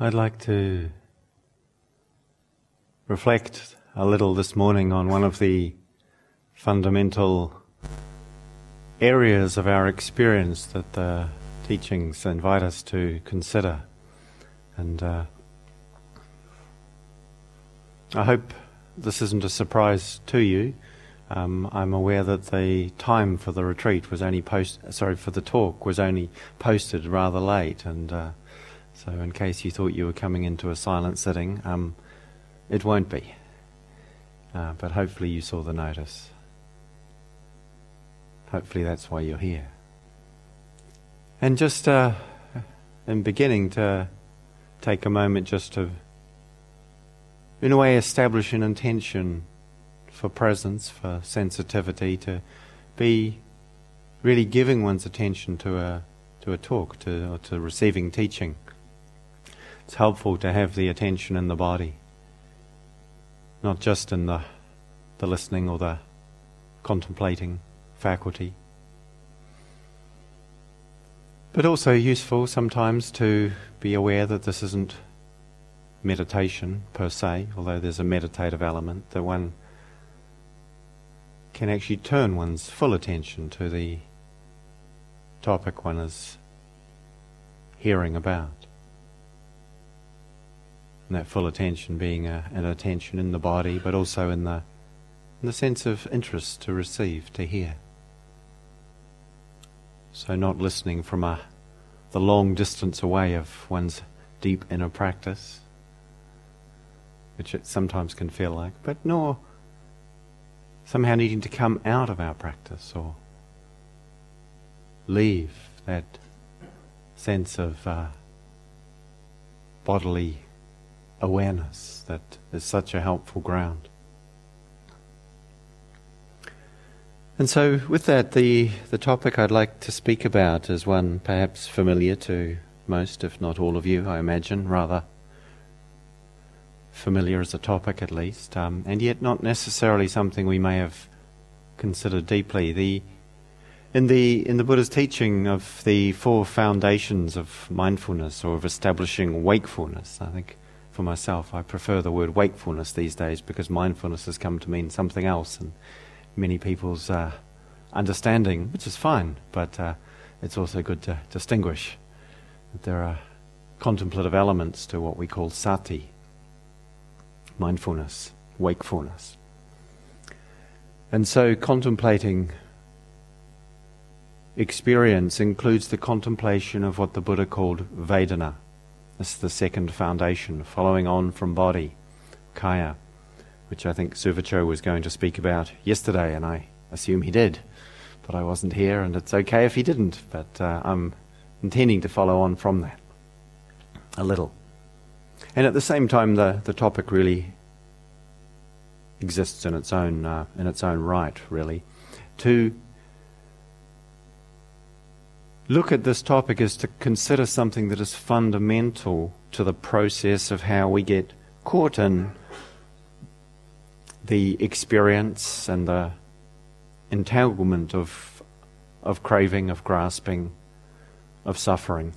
I'd like to reflect a little this morning on one of the fundamental areas of our experience that the teachings invite us to consider. And uh, I hope this isn't a surprise to you. Um, I'm aware that the time for the retreat was only post. Sorry, for the talk was only posted rather late, and uh, so in case you thought you were coming into a silent sitting, um, it won't be. Uh, but hopefully you saw the notice. Hopefully that's why you're here. And just uh, in beginning to take a moment just to, in a way, establish an intention for presence, for sensitivity, to be really giving one's attention to a to a talk, to to receiving teaching. It's helpful to have the attention in the body, not just in the the listening or the contemplating faculty. But also useful sometimes to be aware that this isn't meditation per se, although there's a meditative element, that one can actually turn one's full attention to the topic one is hearing about. And that full attention being a, an attention in the body, but also in the, in the sense of interest to receive, to hear. So, not listening from a, the long distance away of one's deep inner practice, which it sometimes can feel like, but nor somehow needing to come out of our practice or leave that sense of uh, bodily awareness that is such a helpful ground. And so, with that, the, the topic I'd like to speak about is one perhaps familiar to most, if not all of you, I imagine, rather familiar as a topic at least, um, and yet not necessarily something we may have considered deeply. The in the in the Buddha's teaching of the four foundations of mindfulness or of establishing wakefulness, I think for myself I prefer the word wakefulness these days because mindfulness has come to mean something else, and many people's uh, understanding, which is fine, but uh, it's also good to distinguish that there are contemplative elements to what we call sati, mindfulness, wakefulness. And so contemplating experience includes the contemplation of what the Buddha called Vedana. This is the second foundation, following on from body, kaya, which I think Suvacho was going to speak about yesterday, and I assume he did. But I wasn't here, and it's okay if he didn't, but uh, I'm intending to follow on from that a little. And at the same time, the, the topic really exists in its own uh, in its own right, really. To look at this topic is to consider something that is fundamental to the process of how we get caught in the experience and the entanglement of of craving, of grasping, of suffering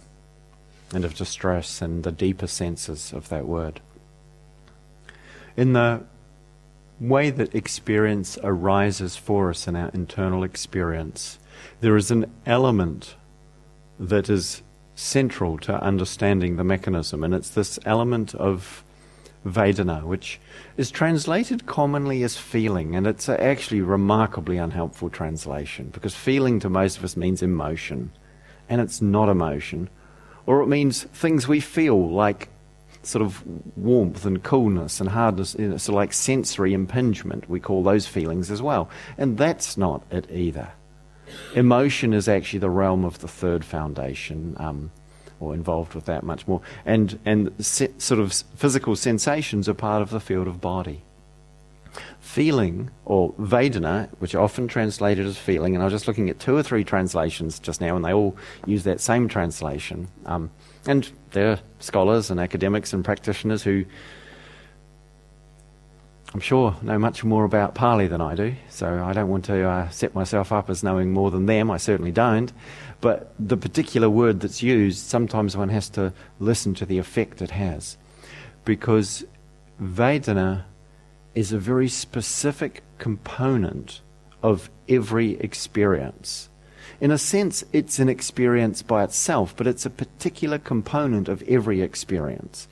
and of distress and the deeper senses of that word. In the way that experience arises for us in our internal experience, there is an element that is central to understanding the mechanism, and it's this element of Vedana, which is translated commonly as feeling, and it's actually remarkably unhelpful translation because feeling to most of us means emotion, and it's not emotion or it means things we feel like sort of warmth and coolness and hardness, you know, so like sensory impingement. We call those feelings as well. And that's not it either. Emotion is actually the realm of the third foundation, um, or involved with that much more. And, and se- sort of physical sensations are part of the field of body feeling, or Vedana, which are often translated as feeling, and I was just looking at two or three translations just now, and they all use that same translation. Um, and there are scholars and academics and practitioners who I'm sure know much more about Pali than I do, so I don't want to uh, set myself up as knowing more than them. I certainly don't. But the particular word that's used, sometimes one has to listen to the effect it has. Because Vedana is a very specific component of every experience. In a sense, it's an experience by itself, but it's a particular component of every experience.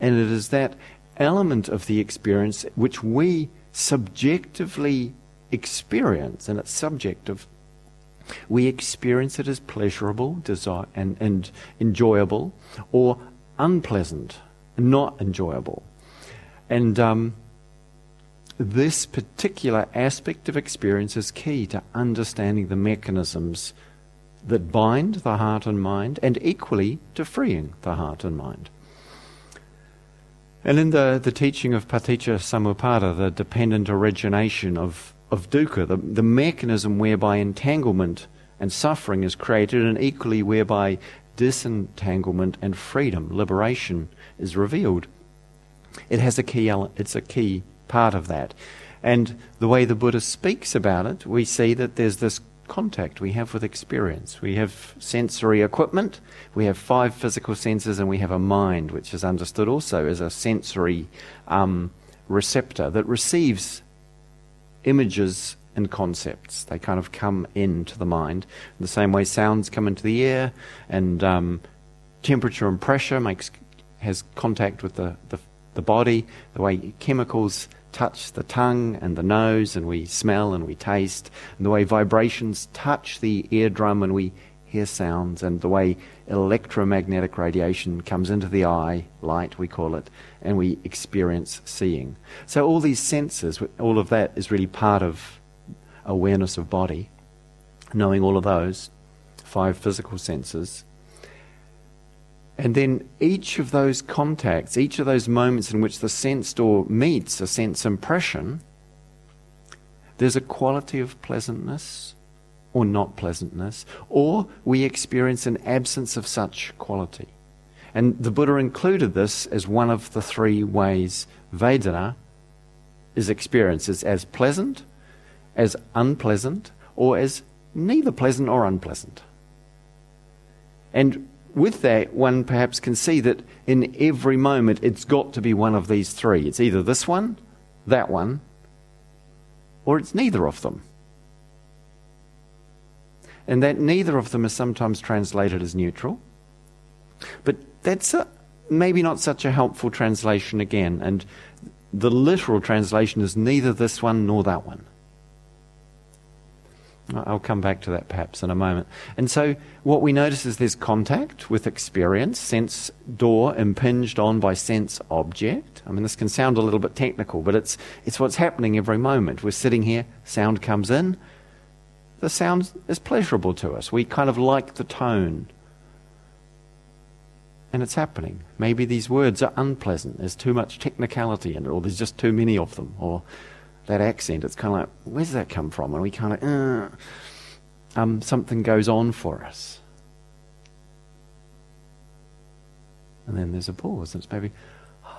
And it is that element of the experience which we subjectively experience, and it's subjective. We experience it as pleasurable desire, and, and enjoyable, or unpleasant, not enjoyable. And um, this particular aspect of experience is key to understanding the mechanisms that bind the heart and mind, and equally to freeing the heart and mind. And in the, the teaching of Paticca Samuppada, the dependent origination of, of dukkha, the, the mechanism whereby entanglement and suffering is created, and equally whereby disentanglement and freedom, liberation, is revealed. It has a key it's a key part of that. And the way the Buddha speaks about it, we see that there's this contact we have with experience. We have sensory equipment, we have five physical senses, and we have a mind, which is understood also as a sensory um, receptor that receives images and concepts. They kind of come into the mind. In the same way, sounds come into the ear, and um, temperature and pressure makes has contact with the, the, the body. The way chemicals touch the tongue and the nose, and we smell and we taste, and the way vibrations touch the eardrum and we hear sounds, and the way electromagnetic radiation comes into the eye, light we call it, and we experience seeing. So, all these senses, all of that is really part of awareness of body, knowing all of those five physical senses. And then each of those contacts, each of those moments in which the sense door meets a sense impression, there's a quality of pleasantness or not pleasantness, or we experience an absence of such quality. And the Buddha included this as one of the three ways Vedana is experienced as, as pleasant, as unpleasant, or as neither pleasant or unpleasant. And with that, one perhaps can see that in every moment it's got to be one of these three. It's either this one, that one, or it's neither of them. And that neither of them is sometimes translated as neutral. But that's a, maybe not such a helpful translation again. And the literal translation is neither this one nor that one. I'll come back to that perhaps in a moment. And so, what we notice is there's contact with experience, sense door impinged on by sense object. I mean, this can sound a little bit technical, but it's, it's what's happening every moment. We're sitting here, sound comes in, the sound is pleasurable to us. We kind of like the tone. And it's happening. Maybe these words are unpleasant. There's too much technicality in it, or there's just too many of them, or that accent, it's kind of like, where's that come from? And we kind of, uh, um, something goes on for us. And then there's a pause, and it's maybe,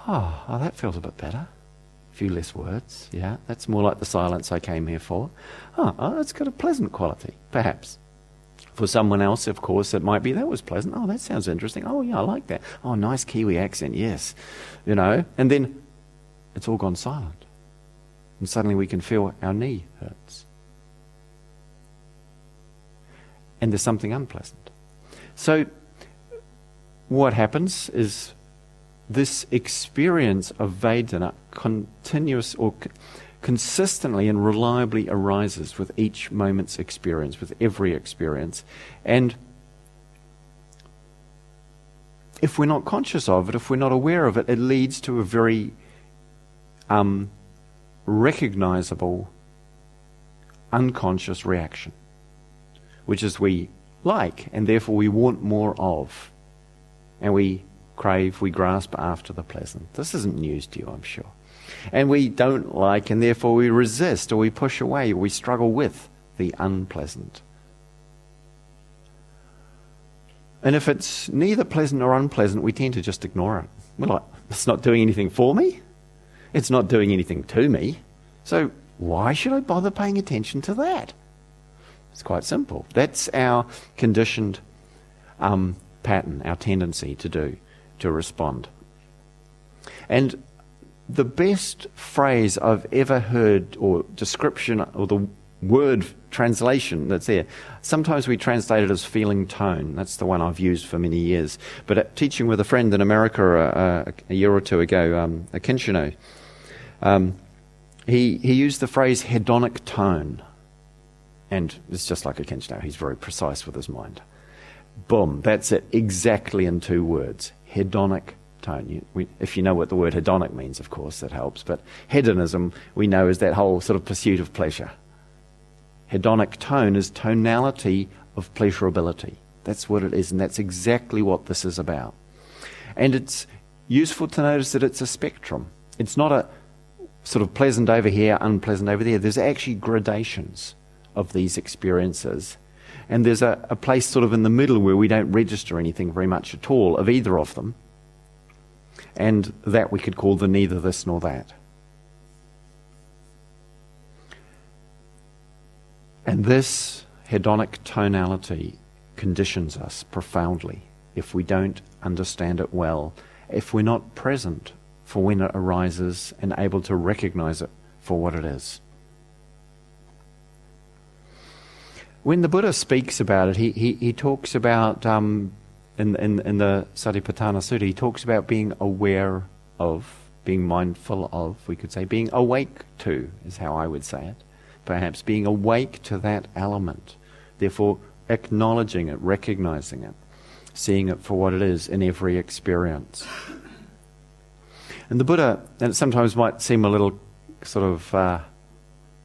oh, oh, that feels a bit better. A few less words, yeah. That's more like the silence I came here for. Oh, oh, it's got a pleasant quality, perhaps. For someone else, of course, it might be that was pleasant. Oh, that sounds interesting. Oh, yeah, I like that. Oh, nice Kiwi accent, yes. You know, and then it's all gone silent and suddenly we can feel our knee hurts. And there's something unpleasant. So, what happens is this experience of Vedana continuous or consistently and reliably arises with each moment's experience, with every experience. And if we're not conscious of it, if we're not aware of it, it leads to a very um, recognizable unconscious reaction, which is we like and therefore we want more of. And we crave, we grasp after the pleasant. This isn't news to you, I'm sure. And we don't like and therefore we resist or we push away or we struggle with the unpleasant. And if it's neither pleasant or unpleasant, we tend to just ignore it. We're like, it's not doing anything for me. It's not doing anything to me. So why should I bother paying attention to that? It's quite simple. That's our conditioned um, pattern, our tendency to do, to respond. And the best phrase I've ever heard, or description, or the word translation that's there. Sometimes we translate it as feeling tone. That's the one I've used for many years. But teaching with a friend in America uh, a year or two ago, um, Akincano, um, he, he used the phrase hedonic tone. And it's just like Akincano. He's very precise with his mind. Boom, that's it, exactly in two words. Hedonic tone. You, we, if you know what the word hedonic means, of course, that helps. But hedonism, we know, is that whole sort of pursuit of pleasure. Hedonic tone is tonality of pleasurability. That's what it is, and that's exactly what this is about. And it's useful to notice that it's a spectrum. It's not a sort of pleasant over here, unpleasant over there. There's actually gradations of these experiences. And there's a, a place sort of in the middle where we don't register anything very much at all of either of them. And that we could call the neither this nor that. And this hedonic tonality conditions us profoundly if we don't understand it well, if we're not present for when it arises and able to recognize it for what it is. When the Buddha speaks about it, he, he, he talks about, um, in, in, in the Satipatthana Sutta, he talks about being aware of, being mindful of, we could say, being awake to, is how I would say it perhaps, being awake to that element, therefore acknowledging it, recognizing it, seeing it for what it is in every experience. And the Buddha, and it sometimes might seem a little sort of uh,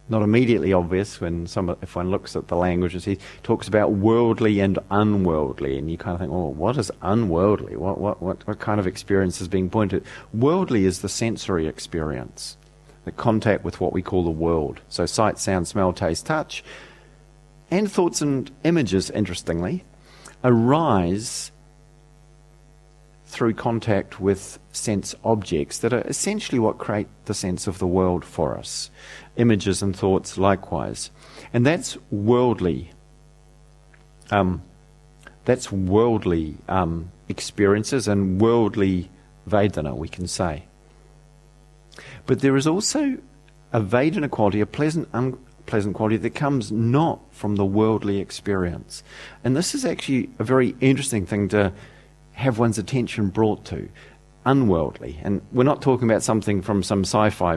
not immediately obvious when some, if one looks at the languages, he talks about worldly and unworldly, and you kind of think, well, what is unworldly? What, what, what, what kind of experience is being pointed? Worldly is the sensory experience the contact with what we call the world. So, sight, sound, smell, taste, touch, and thoughts and images, interestingly, arise through contact with sense objects that are essentially what create the sense of the world for us. Images and thoughts, likewise. And that's worldly. Um, that's worldly um, experiences and worldly Vedana, we can say. But there is also a Vedana quality, a pleasant, unpleasant quality that comes not from the worldly experience. And this is actually a very interesting thing to have one's attention brought to. Unworldly. And we're not talking about something from some sci fi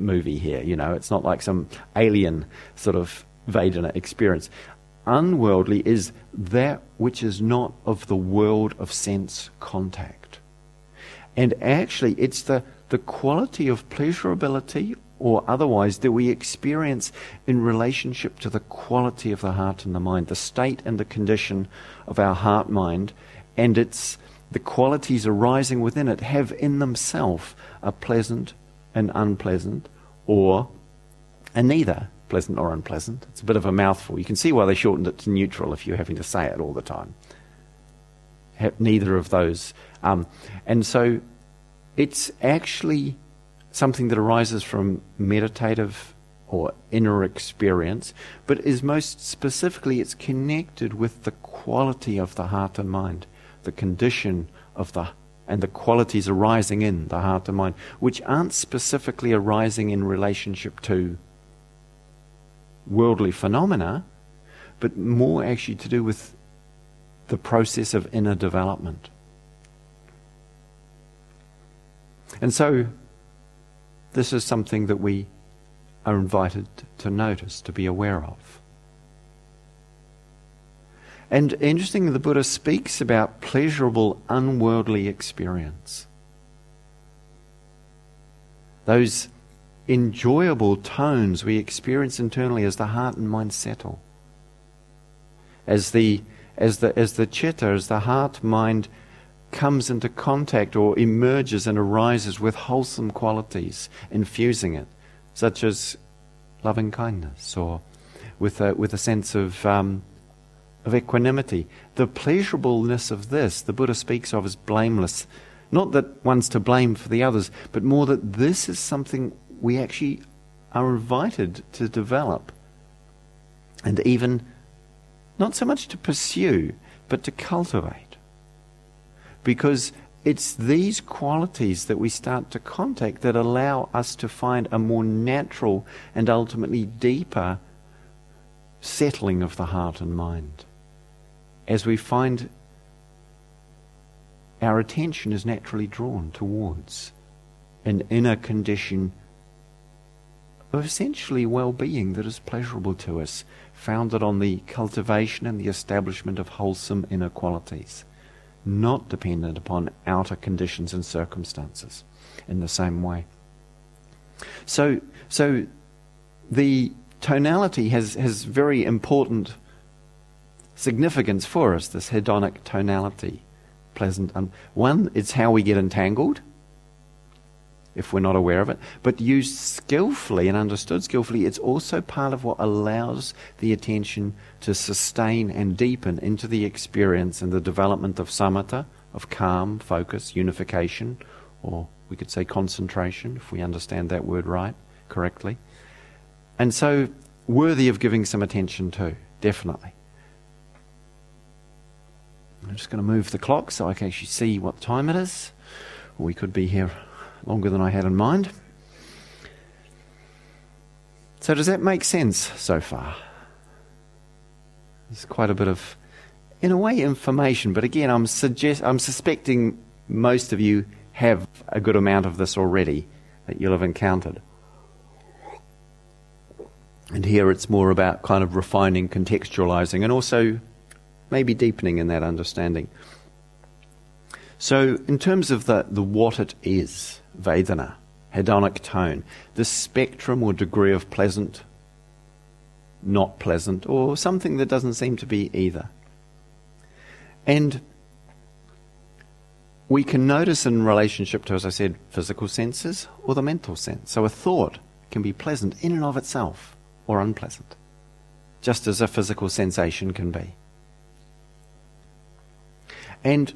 movie here, you know, it's not like some alien sort of Vedana experience. Unworldly is that which is not of the world of sense contact. And actually, it's the the quality of pleasurability or otherwise that we experience in relationship to the quality of the heart and the mind, the state and the condition of our heart mind, and its the qualities arising within it have in themselves a pleasant and unpleasant, or a neither pleasant or unpleasant. It's a bit of a mouthful. You can see why they shortened it to neutral if you're having to say it all the time. neither of those. Um, and so it's actually something that arises from meditative or inner experience, but is most specifically it's connected with the quality of the heart and mind, the condition of the and the qualities arising in the heart and mind, which aren't specifically arising in relationship to worldly phenomena, but more actually to do with the process of inner development. And so, this is something that we are invited to notice, to be aware of. And interestingly, the Buddha speaks about pleasurable, unworldly experience. Those enjoyable tones we experience internally as the heart and mind settle. As the, as the, as the chitta, as the heart mind comes into contact or emerges and arises with wholesome qualities, infusing it, such as loving kindness or with a, with a sense of, um, of equanimity. The pleasurableness of this, the Buddha speaks of as blameless Not that one's to blame for the others, but more that this is something we actually are invited to develop. And even not so much to pursue, but to cultivate. Because it's these qualities that we start to contact that allow us to find a more natural and ultimately deeper settling of the heart and mind. As we find our attention is naturally drawn towards an inner condition of essentially well being that is pleasurable to us, founded on the cultivation and the establishment of wholesome inner qualities, not dependent upon outer conditions and circumstances in the same way. So, so the tonality has, has very important significance for us, this hedonic tonality. Pleasant. Um, one, it's how we get entangled if we're not aware of it. But used skillfully and understood skillfully, it's also part of what allows the attention to sustain and deepen into the experience and the development of samatha, of calm, focus, unification, or we could say concentration, if we understand that word right, correctly. And so, worthy of giving some attention to, definitely. I'm just going to move the clock so I can actually see what time it is. We could be here longer than I had in mind. So, does that make sense so far? There's quite a bit of, in a way, information, but again, I'm, suggest- I'm suspecting most of you have a good amount of this already that you'll have encountered. And here it's more about kind of refining, contextualizing, and also maybe deepening in that understanding. So, in terms of the, the what it is, Vedana, hedonic tone, the spectrum or degree of pleasant, not pleasant, or something that doesn't seem to be either. And we can notice in relationship to, as I said, physical senses or the mental sense. So a thought can be pleasant in and of itself or unpleasant, just as a physical sensation can be. And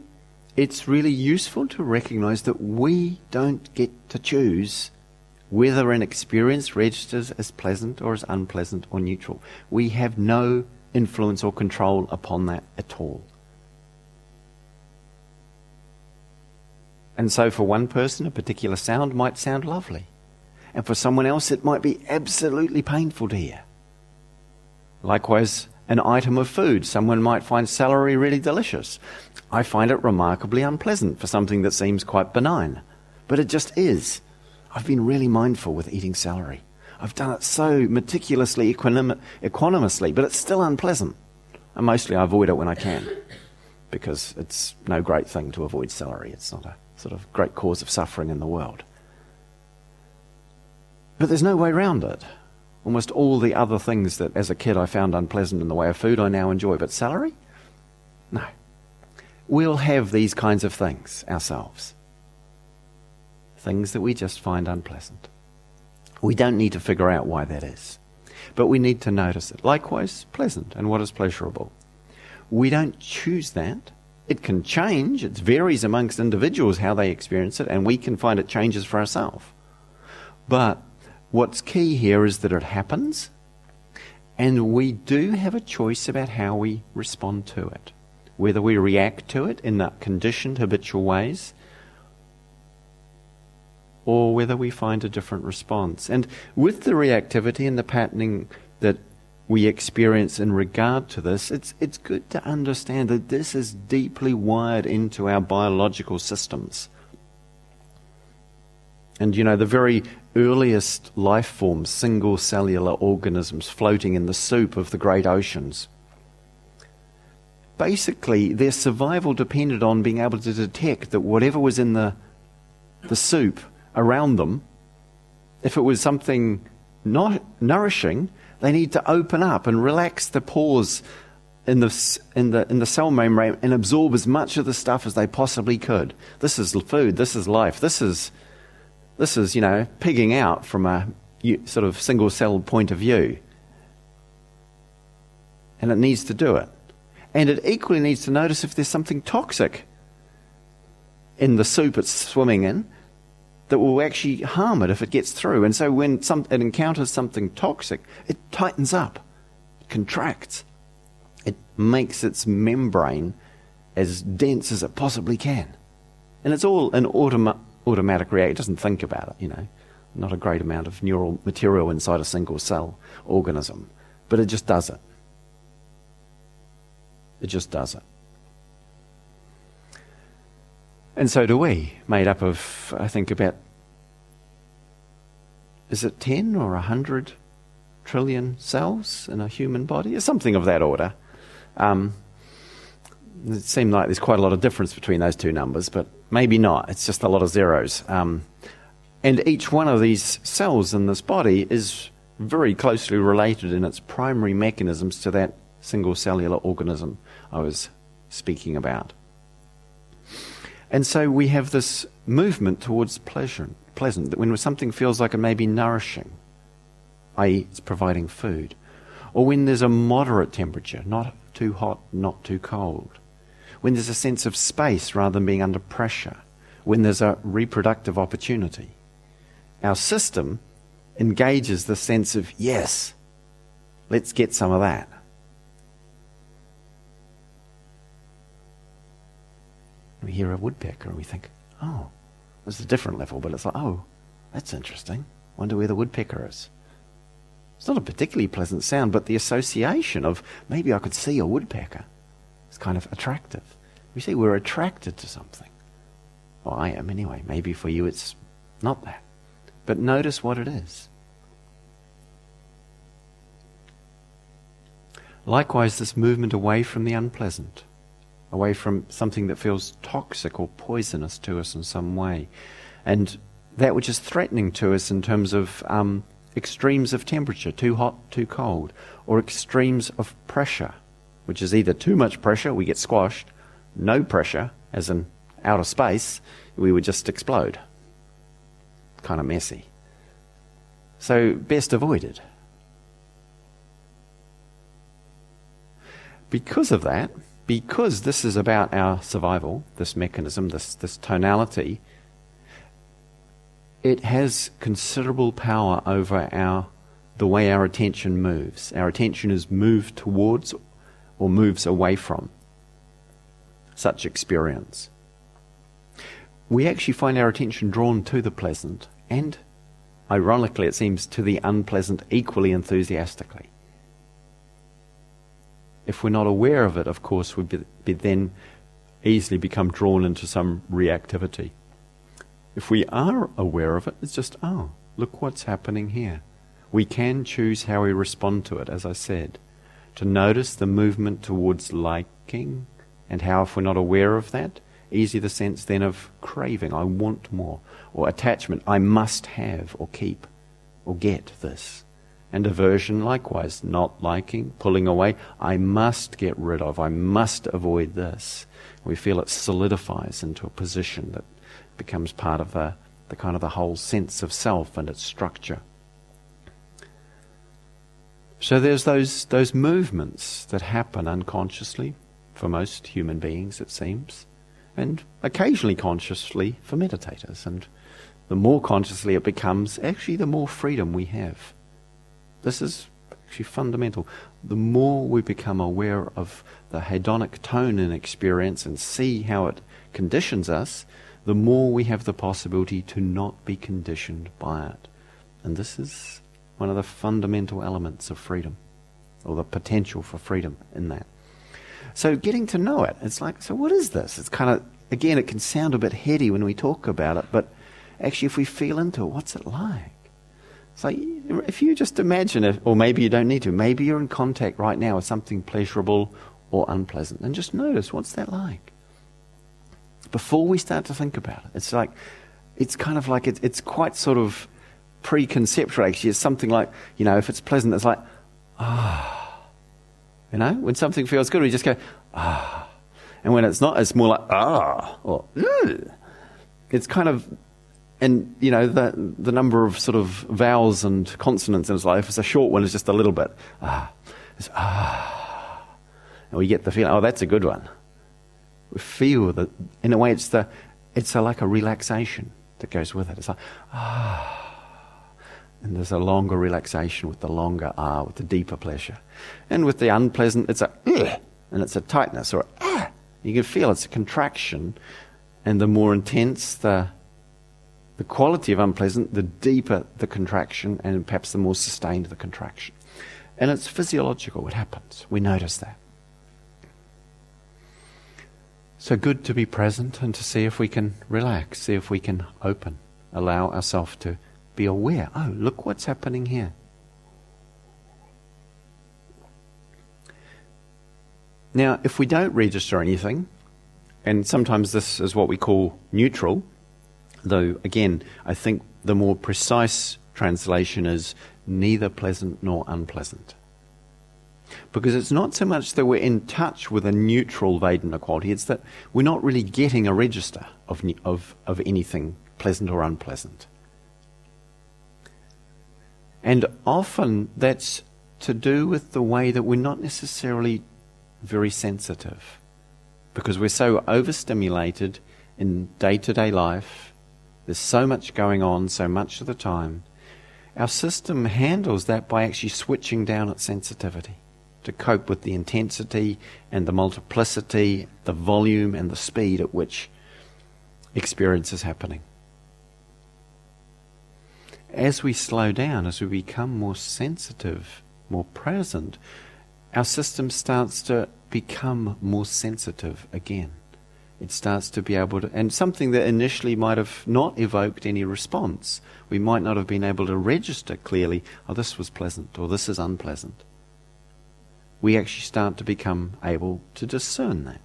it's really useful to recognize that we don't get to choose whether an experience registers as pleasant or as unpleasant or neutral. We have no influence or control upon that at all. And so, for one person, a particular sound might sound lovely. And for someone else, it might be absolutely painful to hear. Likewise, an item of food. Someone might find celery really delicious. I find it remarkably unpleasant for something that seems quite benign. But it just is. I've been really mindful with eating celery. I've done it so meticulously, equanim- equanimously, but it's still unpleasant. And mostly I avoid it when I can because it's no great thing to avoid celery. It's not a sort of great cause of suffering in the world. But there's no way around it. Almost all the other things that as a kid I found unpleasant in the way of food I now enjoy. But celery? No. We'll have these kinds of things ourselves. Things that we just find unpleasant. We don't need to figure out why that is. But we need to notice it. Likewise, pleasant and what is pleasurable. We don't choose that. It can change. It varies amongst individuals how they experience it, and we can find it changes for ourselves. But What's key here is that it happens, and we do have a choice about how we respond to it. Whether we react to it in that conditioned habitual ways, or whether we find a different response. And with the reactivity and the patterning that we experience in regard to this, it's, it's good to understand that this is deeply wired into our biological systems. And you know, the very earliest life forms, single cellular organisms floating in the soup of the great oceans. Basically, their survival depended on being able to detect that whatever was in the, the soup around them, if it was something not nourishing, they need to open up and relax the pores in the, in the, in the cell membrane and absorb as much of the stuff as they possibly could. This is food, this is life, this is this is, you know, pigging out from a sort of single cell point of view. And it needs to do it. And it equally needs to notice if there's something toxic in the soup it's swimming in that will actually harm it if it gets through. And so when some, it encounters something toxic, it tightens up, it contracts, it makes its membrane as dense as it possibly can. And it's all an automa- automatic reaction. It doesn't think about it, you know. Not a great amount of neural material inside a single cell organism, but it just does it. It just does it. And so do we, made up of, I think, about, is it 10 or 100 trillion cells in a human body? It's something of that order. Um, it seemed like there's quite a lot of difference between those two numbers, but maybe not. It's just a lot of zeros. Um, and each one of these cells in this body is very closely related in its primary mechanisms to that single cellular organism I was speaking about. And so we have this movement towards pleasure, pleasant, that when something feels like it may be nourishing, i.e., it's providing food, or when there's a moderate temperature, not too hot, not too cold, when there's a sense of space rather than being under pressure, when there's a reproductive opportunity, our system engages the sense of, yes, let's get some of that. we hear a woodpecker and we think, oh, is a different level, but it's like, oh, that's interesting. Wonder where the woodpecker is. It's not a particularly pleasant sound, but the association of maybe I could see a woodpecker kind of attractive. We see we're attracted to something. Well, I am anyway. Maybe for you it's not that. But notice what it is. Likewise, this movement away from the unpleasant away from something that feels toxic or poisonous to us in some way. And that which is threatening to us in terms of um, extremes of temperature, too hot, too cold, or extremes of pressure, which is either too much pressure, we get squashed, no pressure, as in outer space, we would just explode. Kind of messy. So, best avoided. Because of that, because this is about our survival, this mechanism, this, this tonality, it has considerable power over our the way our attention moves. Our attention is moved towards or moves away from such experience. We actually find our attention drawn to the pleasant and, ironically, it seems, to the unpleasant equally enthusiastically if we're not aware of it, of course, we'd be, be then easily become drawn into some reactivity. If we are aware of it, it's just, oh, look what's happening here. We can choose how we respond to it, as I said. To notice the movement towards liking, and how, if we're not aware of that, easy the sense then of craving, I want more, or attachment, I must have or keep or get this. And aversion, likewise, not liking, pulling away. I must get rid of, I must avoid this. We feel it solidifies into a position that becomes part of the, the kind of the whole sense of self and its structure. So there's those, those movements that happen unconsciously for most human beings, it seems, and occasionally consciously for meditators. And the more consciously it becomes, actually, the more freedom we have. This is actually fundamental. The more we become aware of the hedonic tone in experience and see how it conditions us, the more we have the possibility to not be conditioned by it. And this is one of the fundamental elements of freedom, or the potential for freedom in that. So, getting to know it, it's like, so what is this? It's kind of, again, it can sound a bit heady when we talk about it, but actually, if we feel into it, what's it like? So if you just imagine it, or maybe you don't need to, maybe you're in contact right now with something pleasurable or unpleasant, and just notice what's that like. Before we start to think about it, it's like, it's kind of like, it, it's quite sort of preconceptual actually. is something like, you know, if it's pleasant, it's like, ah. You know, when something feels good, we just go, ah. And when it's not, it's more like, ah, or, Ugh. It's kind of and you know the the number of sort of vowels and consonants in his life. If it's a short one, it's just a little bit. Ah, it's ah, and we get the feeling. Oh, that's a good one. We feel that in a way, it's the it's a, like a relaxation that goes with it. It's like, ah. And there's a longer relaxation with the longer ah, with the deeper pleasure. And with the unpleasant, it's a ugh, and it's a tightness or ah. You can feel it's a contraction. And the more intense the, the quality of unpleasant, the deeper the contraction, and perhaps the more sustained the contraction. And it's physiological, it happens. We notice that. So good to be present and to see if we can relax, see if we can open, allow ourselves to be aware. Oh, look what's happening here. Now, if we don't register anything, and sometimes this is what we call neutral, though again, I think the more precise translation is neither pleasant nor unpleasant. Because it's not so much that we're in touch with a neutral Vedana quality, it's that we're not really getting a register of, of, of anything pleasant or unpleasant. And often that's to do with the way that we're not necessarily very sensitive because we're so overstimulated in day to day life. There's so much going on so much of the time. Our system handles that by actually switching down its sensitivity to cope with the intensity and the multiplicity, the volume and the speed at which experience is happening. As we slow down, as we become more sensitive, more present, our system starts to become more sensitive again. It starts to be able to, and something that initially might have not evoked any response, we might not have been able to register clearly, oh, this was pleasant or this is unpleasant. We actually start to become able to discern that.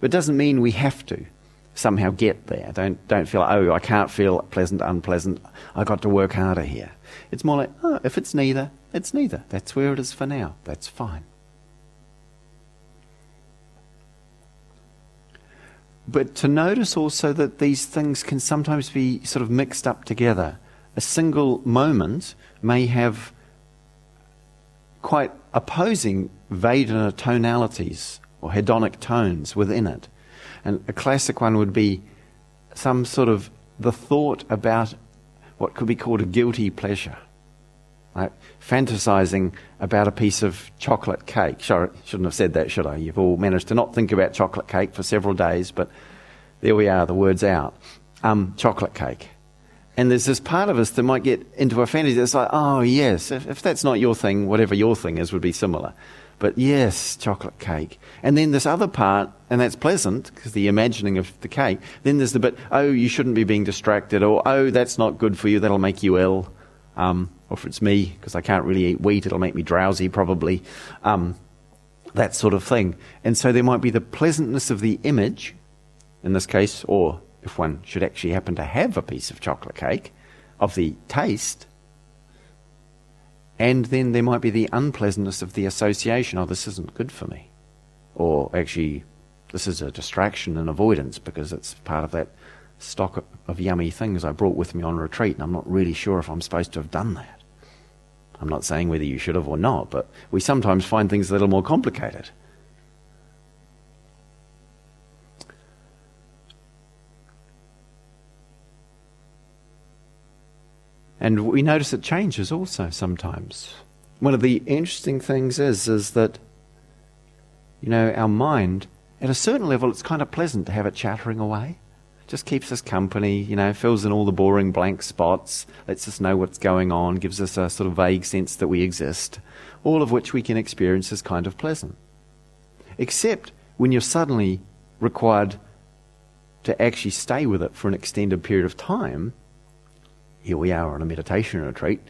But it doesn't mean we have to somehow get there. Don't, don't feel, oh, I can't feel pleasant, unpleasant. I've got to work harder here. It's more like, oh, if it's neither, it's neither. That's where it is for now. That's fine. But to notice also that these things can sometimes be sort of mixed up together. A single moment may have quite opposing Vedana tonalities or hedonic tones within it. And a classic one would be some sort of the thought about what could be called a guilty pleasure. Like fantasizing about a piece of chocolate cake. Sorry, shouldn't have said that, should I? You've all managed to not think about chocolate cake for several days, but there we are, the word's out. Um, chocolate cake. And there's this part of us that might get into a fantasy that's like, oh, yes, if, if that's not your thing, whatever your thing is would be similar. But yes, chocolate cake. And then this other part, and that's pleasant because the imagining of the cake. Then there's the bit, oh, you shouldn't be being distracted, or oh, that's not good for you, that'll make you ill. Um, or if it's me, because I can't really eat wheat, it'll make me drowsy probably. Um, that sort of thing. And so there might be the pleasantness of the image, in this case, or if one should actually happen to have a piece of chocolate cake, of the taste. And then there might be the unpleasantness of the association. Oh, this isn't good for me. Or actually, this is a distraction and avoidance because it's part of that stock of yummy things I brought with me on retreat, and I'm not really sure if I'm supposed to have done that. I'm not saying whether you should have or not, but we sometimes find things a little more complicated. And we notice it changes also sometimes. One of the interesting things is is that you know our mind at a certain level it's kind of pleasant to have it chattering away just keeps us company, you know, fills in all the boring blank spots, lets us know what's going on, gives us a sort of vague sense that we exist, all of which we can experience as kind of pleasant. Except when you're suddenly required to actually stay with it for an extended period of time, here we are on a meditation retreat,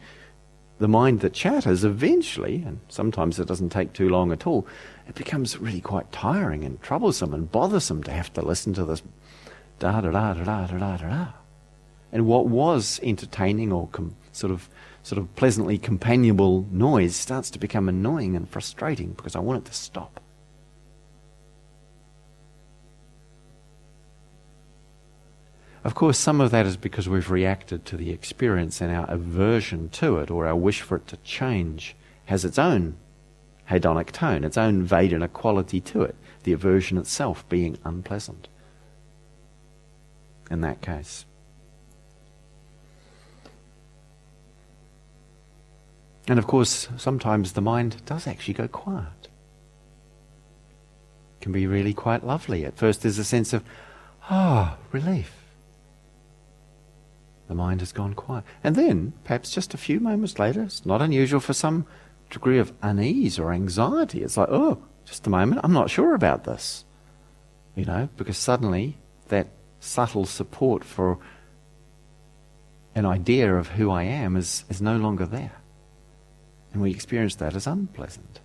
the mind that chatters eventually, and sometimes it doesn't take too long at all, it becomes really quite tiring and troublesome and bothersome to have to listen to this da da da da da da da da. And what was entertaining or com- sort of sort of pleasantly companionable noise starts to become annoying and frustrating because I want it to stop. Of course, some of that is because we've reacted to the experience and our aversion to it or our wish for it to change has its own hedonic tone, its own Vedana quality to it, the aversion itself being unpleasant. in that case. And of course, sometimes the mind does actually go quiet. It can be really quite lovely. At first, there's a sense of, ah, oh, relief. The mind has gone quiet. And then, perhaps just a few moments later, it's not unusual for some degree of unease or anxiety. It's like, oh, just a moment, I'm not sure about this. You know, because suddenly that subtle support for an idea of who I am is, is no longer there. And we experience that as unpleasant.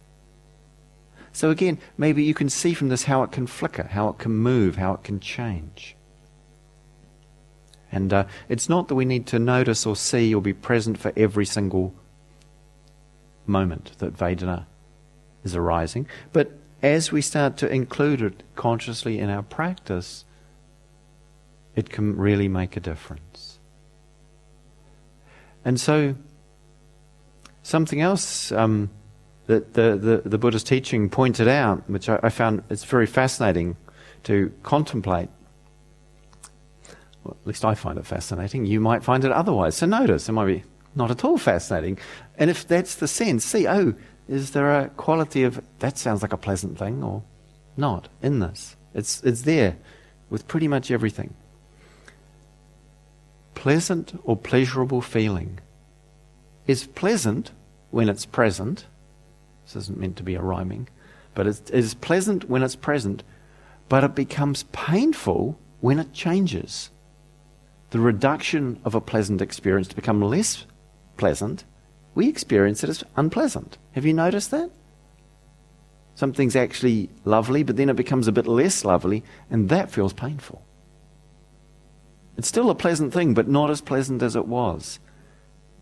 So again, maybe you can see from this how it can flicker, how it can move, how it can change. And uh, it's not that we need to notice or see or be present for every single moment that Vedana is arising, but as we start to include it consciously in our practice, it can really make a difference. And so, something else um, that the, the, the, Buddha's teaching pointed out, which I, I found it's very fascinating to contemplate. Well, at least I find it fascinating. You might find it otherwise. So notice, it might be not at all fascinating. And if that's the sense, see, oh, is there a quality of that sounds like a pleasant thing or not in this? It's, it's there with pretty much everything. Pleasant or pleasurable feeling is pleasant when it's present. This isn't meant to be a rhyming, but it is pleasant when it's present, but it becomes painful when it changes. The reduction of a pleasant experience to become less pleasant we experience it as unpleasant. Have you noticed that? Something's actually lovely, but then it becomes a bit less lovely, and that feels painful. It's still a pleasant thing, but not as pleasant as it was.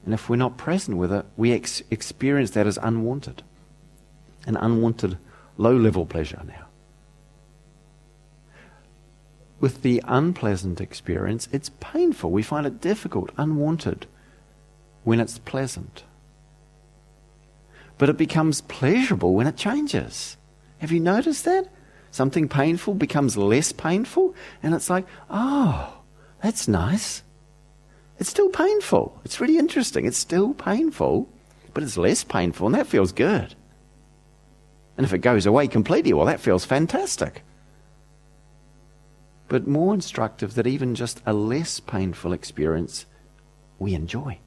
And if we're not present with it, we ex- experience that as unwanted. An unwanted, low level pleasure now. With the unpleasant experience, it's painful. We find it difficult, unwanted, when it's pleasant but it becomes pleasurable when it changes. Have you noticed that? Something painful becomes less painful, and it's like, oh, that's nice. It's still painful. It's really interesting. It's still painful, but it's less painful, and that feels good. And if it goes away completely, well, that feels fantastic. But more instructive that even just a less painful experience we enjoy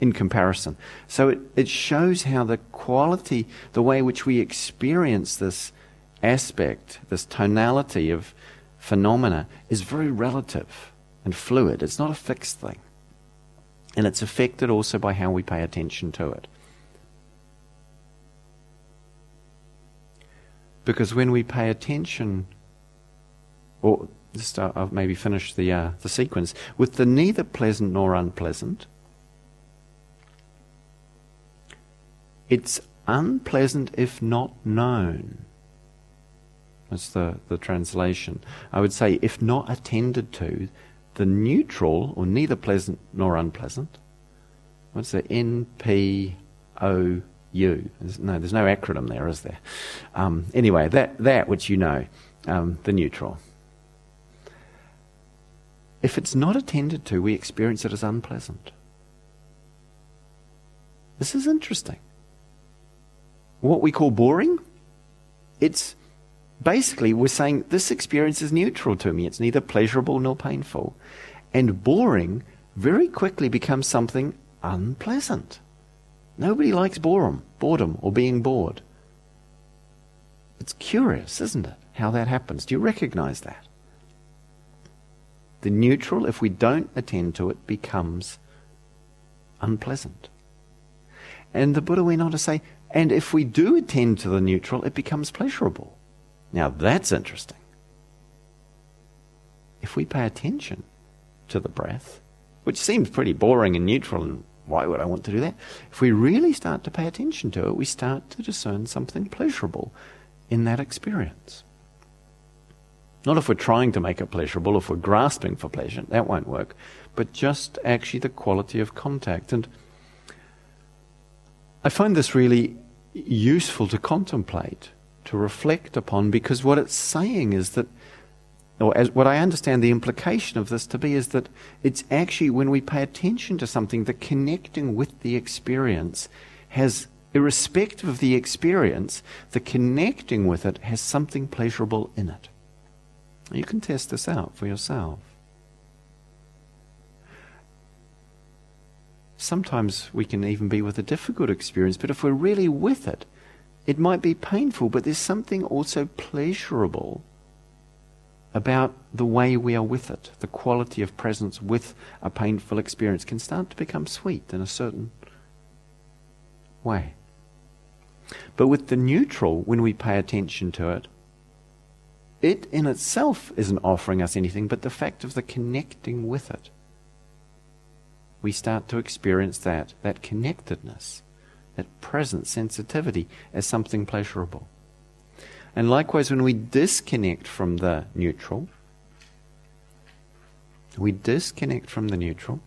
in comparison. So it, it shows how the quality, the way which we experience this aspect, this tonality of phenomena, is very relative and fluid. It's not a fixed thing. And it's affected also by how we pay attention to it. Because when we pay attention, or just uh, I'll maybe finish the, uh, the sequence, with the neither pleasant nor unpleasant, It's unpleasant if not known. That's the, the translation. I would say, if not attended to, the neutral, or neither pleasant nor unpleasant, what's the N P O U? No, there's no acronym there, is there? Um, anyway, that, that which you know, um, the neutral. If it's not attended to, we experience it as unpleasant. This is interesting what we call boring, it's basically we're saying this experience is neutral to me. It's neither pleasurable nor painful. And boring very quickly becomes something unpleasant. Nobody likes boredom, boredom or being bored. It's curious, isn't it, how that happens? Do you recognize that? The neutral, if we don't attend to it, becomes unpleasant. And the Buddha went on to say, and if we do attend to the neutral, it becomes pleasurable. Now that's interesting. If we pay attention to the breath, which seems pretty boring and neutral, and why would I want to do that? If we really start to pay attention to it, we start to discern something pleasurable in that experience. Not if we're trying to make it pleasurable, if we're grasping for pleasure, that won't work, but just actually the quality of contact. And I find this really useful to contemplate, to reflect upon, because what it's saying is that or as what I understand the implication of this to be is that it's actually when we pay attention to something, the connecting with the experience has, irrespective of the experience, the connecting with it has something pleasurable in it. You can test this out for yourself. Sometimes we can even be with a difficult experience, but if we're really with it, it might be painful, but there's something also pleasurable about the way we are with it. The quality of presence with a painful experience can start to become sweet in a certain way. But with the neutral, when we pay attention to it, it in itself isn't offering us anything, but the fact of the connecting with it. We start to experience that, that connectedness that present sensitivity as something pleasurable. And likewise, when we disconnect from the neutral, we disconnect from the neutral,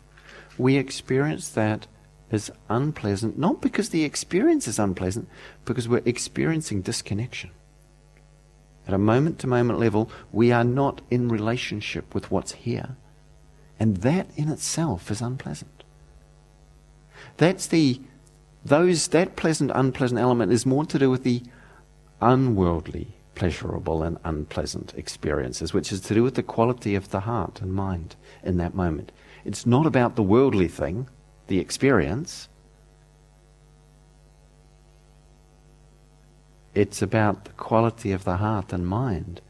we experience that as unpleasant, not because the experience is unpleasant, because we're experiencing disconnection. At a moment to moment level, we are not in relationship with what's here. And that in itself is unpleasant. That's the those that pleasant unpleasant element is more to do with the unworldly pleasurable and unpleasant experiences which is to do with the quality of the heart and mind in that moment it's not about the worldly thing the experience it's about the quality of the heart and mind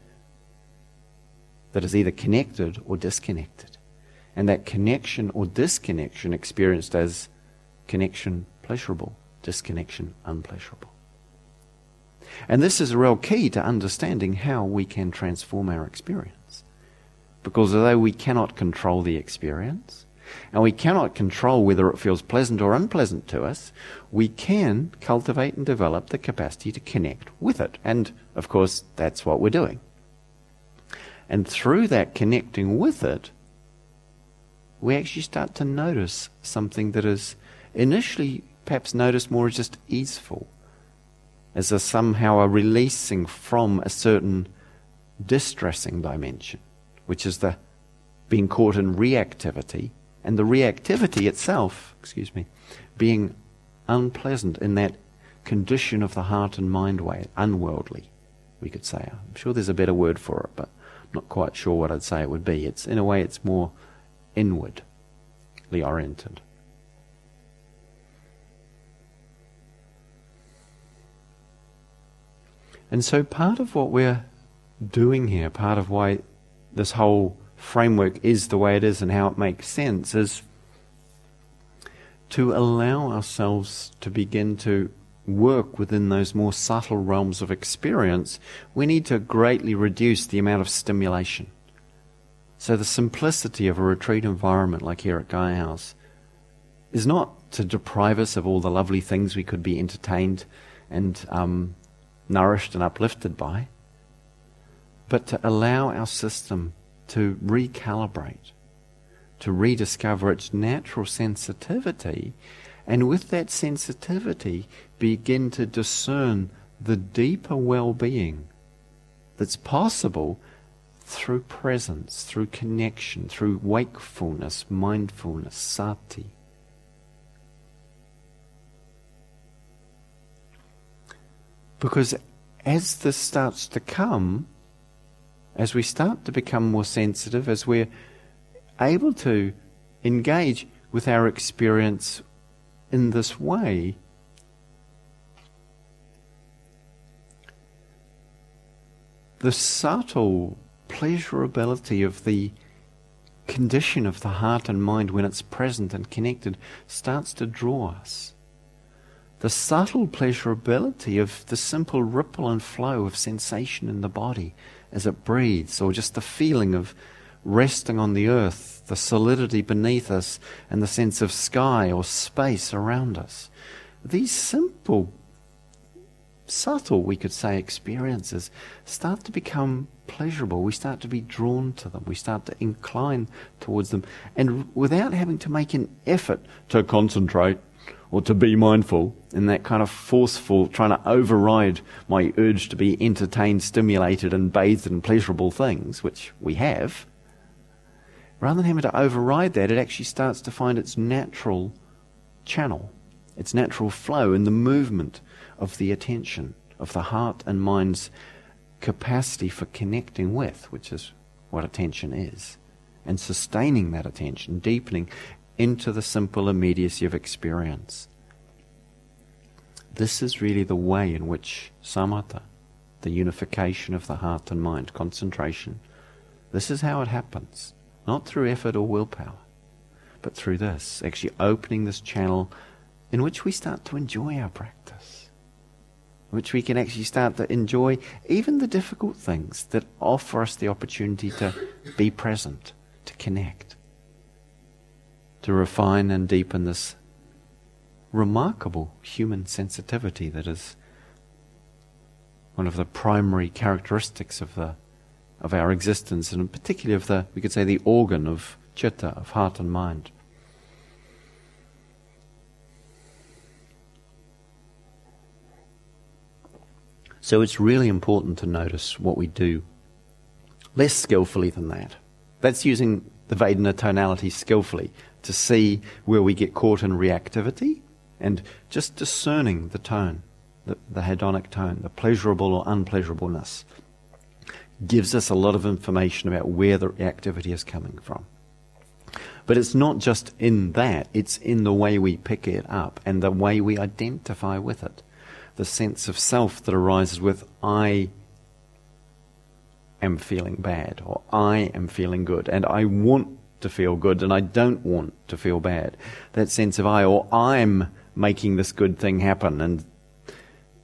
that is either connected or disconnected and that connection or disconnection experienced as connection pleasurable, disconnection unpleasurable. And this is a real key to understanding how we can transform our experience. Because although we cannot control the experience, and we cannot control whether it feels pleasant or unpleasant to us, we can cultivate and develop the capacity to connect with it. And of course, that's what we're doing. And through that connecting with it, we actually start to notice something that is initially perhaps noticed more as just easeful, as a somehow a releasing from a certain distressing dimension, which is the being caught in reactivity, and the reactivity itself, excuse me, being unpleasant in that condition of the heart and mind way, unworldly, we could say. I'm sure there's a better word for it, but I'm not quite sure what I'd say it would be. It's in a way it's more inwardly oriented. And so part of what we're doing here, part of why this whole framework is the way it is and how it makes sense is to allow ourselves to begin to work within those more subtle realms of experience, we need to greatly reduce the amount of stimulation. So the simplicity of a retreat environment like here at Gaia House is not to deprive us of all the lovely things we could be entertained and um, nourished and uplifted by, but to allow our system to recalibrate, to rediscover its natural sensitivity, and with that sensitivity, begin to discern the deeper well being that's possible through presence, through connection, through wakefulness, mindfulness, sati. Because as this starts to come, as we start to become more sensitive, as we're able to engage with our experience in this way, the subtle pleasurability of the condition of the heart and mind when it's present and connected starts to draw us. The subtle pleasurability of the simple ripple and flow of sensation in the body as it breathes, or just the feeling of resting on the earth, the solidity beneath us, and the sense of sky or space around us. These simple, subtle, we could say, experiences start to become pleasurable. We start to be drawn to them. We start to incline towards them. And without having to make an effort to concentrate or to be mindful, in that kind of forceful, trying to override my urge to be entertained, stimulated, and bathed in pleasurable things, which we have, rather than having to override that, it actually starts to find its natural channel, its natural flow in the movement of the attention, of the heart and mind's capacity for connecting with, which is what attention is, and sustaining that attention, deepening into the simple immediacy of experience. This is really the way in which samatha, the unification of the heart and mind, concentration, this is how it happens. Not through effort or willpower, but through this, actually opening this channel in which we start to enjoy our practice, which we can actually start to enjoy even the difficult things that offer us the opportunity to be present, to connect to refine and deepen this remarkable human sensitivity that is one of the primary characteristics of the of our existence and particularly of the we could say the organ of chitta of heart and mind. So it's really important to notice what we do less skillfully than that. That's using the Vedana tonality skillfully to see where we get caught in reactivity and just discerning the tone, the, the hedonic tone, the pleasurable or unpleasurableness, gives us a lot of information about where the reactivity is coming from. But it's not just in that, it's in the way we pick it up and the way we identify with it. The sense of self that arises with, I am feeling bad or I am feeling good and I want to feel good and I don't want to feel bad. That sense of I or I'm making this good thing happen and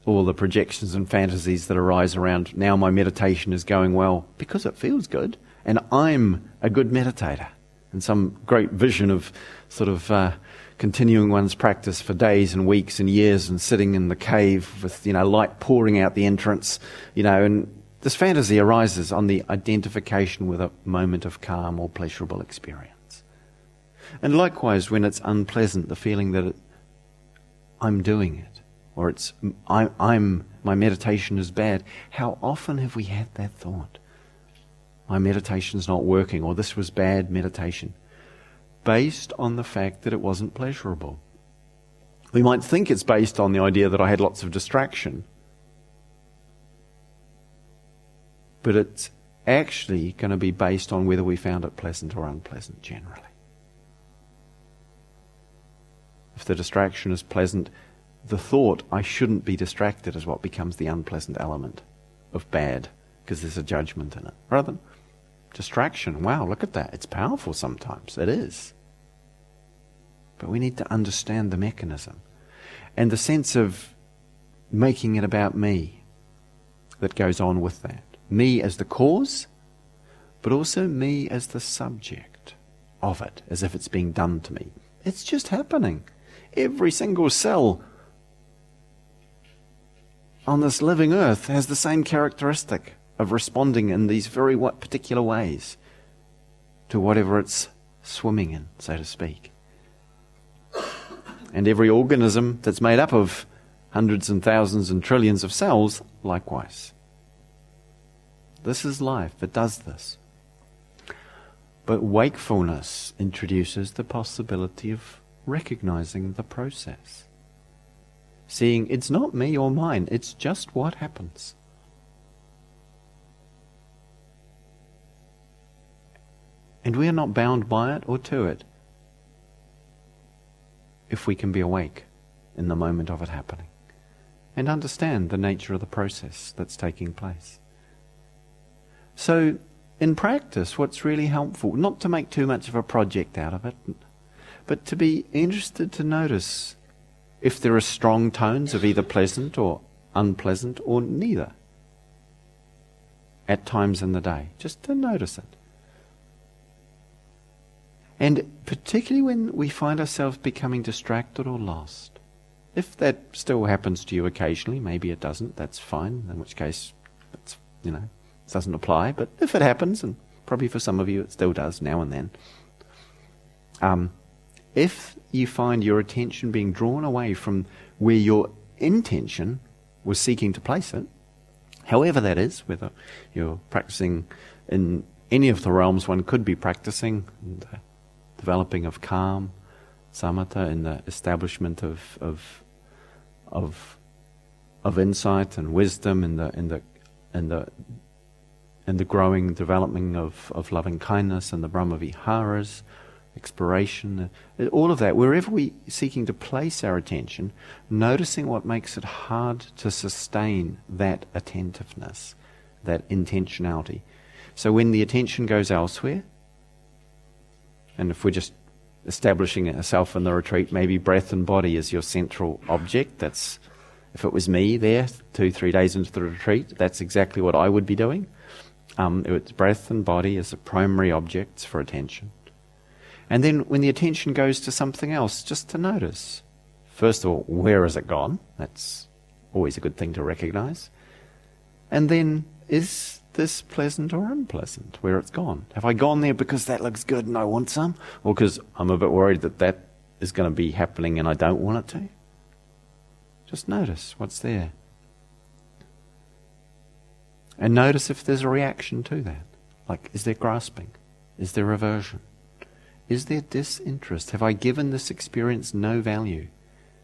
all the projections and fantasies that arise around now my meditation is going well because it feels good and I'm a good meditator. And some great vision of sort of uh, continuing one's practice for days and weeks and years and sitting in the cave with, you know, light pouring out the entrance, you know, and this fantasy arises on the identification with a moment of calm or pleasurable experience. And likewise, when it's unpleasant, the feeling that it, I'm doing it, or it's I, I'm my meditation is bad. How often have we had that thought? My meditation's not working, or this was bad meditation, based on the fact that it wasn't pleasurable. We might think it's based on the idea that I had lots of distraction but it's actually going to be based on whether we found it pleasant or unpleasant generally. If the distraction is pleasant, the thought, I shouldn't be distracted, is what becomes the unpleasant element of bad, because there's a judgment in it. Rather than distraction, wow, look at that. It's powerful sometimes. It is. But we need to understand the mechanism and the sense of making it about me that goes on with that me as the cause, but also me as the subject of it, as if it's being done to me. It's just happening. Every single cell on this living earth has the same characteristic of responding in these very particular ways to whatever it's swimming in, so to speak. And every organism that's made up of hundreds and thousands and trillions of cells, likewise. This is life. It does this. But wakefulness introduces the possibility of recognizing the process. Seeing it's not me or mine, it's just what happens. And we are not bound by it or to it if we can be awake in the moment of it happening and understand the nature of the process that's taking place. So, in practice, what's really helpful, not to make too much of a project out of it, but to be interested to notice if there are strong tones of either pleasant or unpleasant or neither at times in the day. Just to notice it. And particularly when we find ourselves becoming distracted or lost. If that still happens to you occasionally, maybe it doesn't, that's fine, in which case, it's, you know, doesn't apply, but if it happens, and probably for some of you it still does now and then, um, if you find your attention being drawn away from where your intention was seeking to place it, however that is, whether you're practicing in any of the realms one could be practicing, in the developing of calm, samatha, in the establishment of of of of insight and wisdom, in the in the in the in the growing development of, of loving kindness and the Brahma Viharas, exploration, uh, all of that, wherever we're seeking to place our attention, noticing what makes it hard to sustain that attentiveness, that intentionality. So when the attention goes elsewhere, and if we're just establishing self in the retreat, maybe breath and body is your central object. That's if it was me there two, three days into the retreat, that's exactly what I would be doing. Um, it's breath and body as the primary objects for attention. And then when the attention goes to something else, just to notice. First of all, where has it gone? That's always a good thing to recognize. And then, is this pleasant or unpleasant where it's gone? Have I gone there because that looks good and I want some? Or because I'm a bit worried that that is going to be happening and I don't want it to? Just notice what's there. And notice if there's a reaction to that. Like, is there grasping? Is there aversion? Is there disinterest? Have I given this experience no value?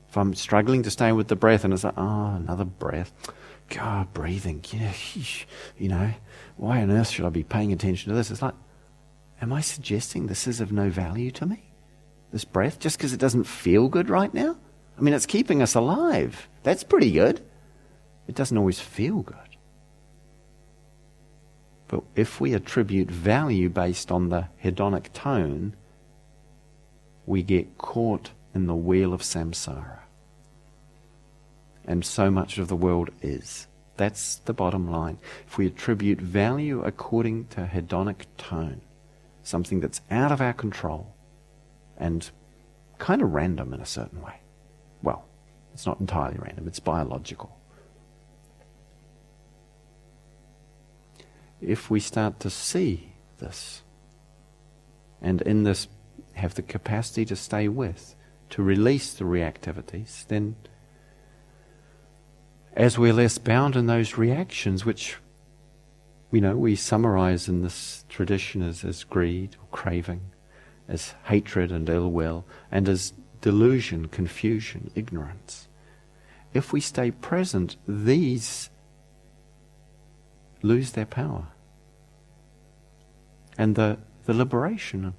If I'm struggling to stay with the breath and it's like, oh, another breath. God, breathing. Yeah, you know, why on earth should I be paying attention to this? It's like, am I suggesting this is of no value to me? This breath, just because it doesn't feel good right now? I mean, it's keeping us alive. That's pretty good. It doesn't always feel good. But if we attribute value based on the hedonic tone, we get caught in the wheel of samsara. And so much of the world is. That's the bottom line. If we attribute value according to hedonic tone, something that's out of our control and kind of random in a certain way. Well, it's not entirely random, it's biological. If we start to see this, and in this have the capacity to stay with, to release the reactivities, then as we're less bound in those reactions, which you know we summarize in this tradition as, as greed or craving, as hatred and ill will, and as delusion, confusion, ignorance. If we stay present, these lose their power. And the, the liberation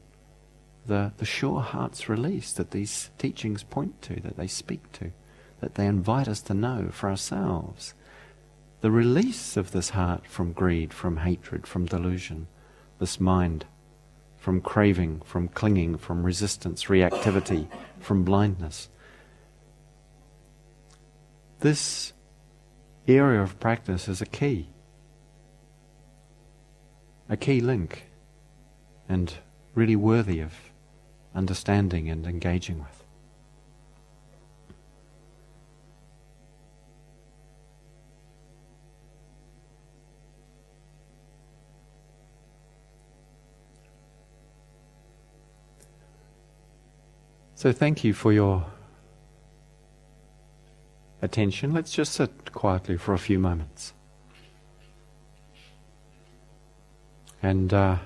the, the sure heart's release that these teachings point to, that they speak to, that they invite us to know for ourselves. The release of this heart from greed, from hatred, from delusion, this mind from craving, from clinging, from resistance, reactivity, from blindness. This area of practice is a key, a key link, and really worthy of understanding and engaging with. So, thank you for your attention. Let's just sit quietly for a few moments. And uh,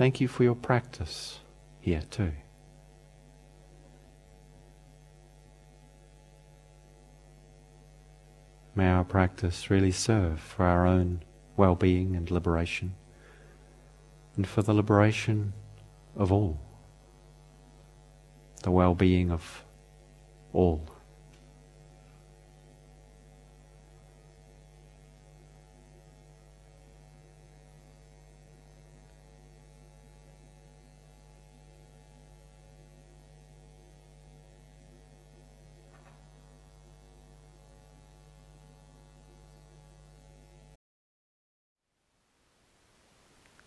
Thank you for your practice here too. May our practice really serve for our own well being and liberation, and for the liberation of all, the well being of all.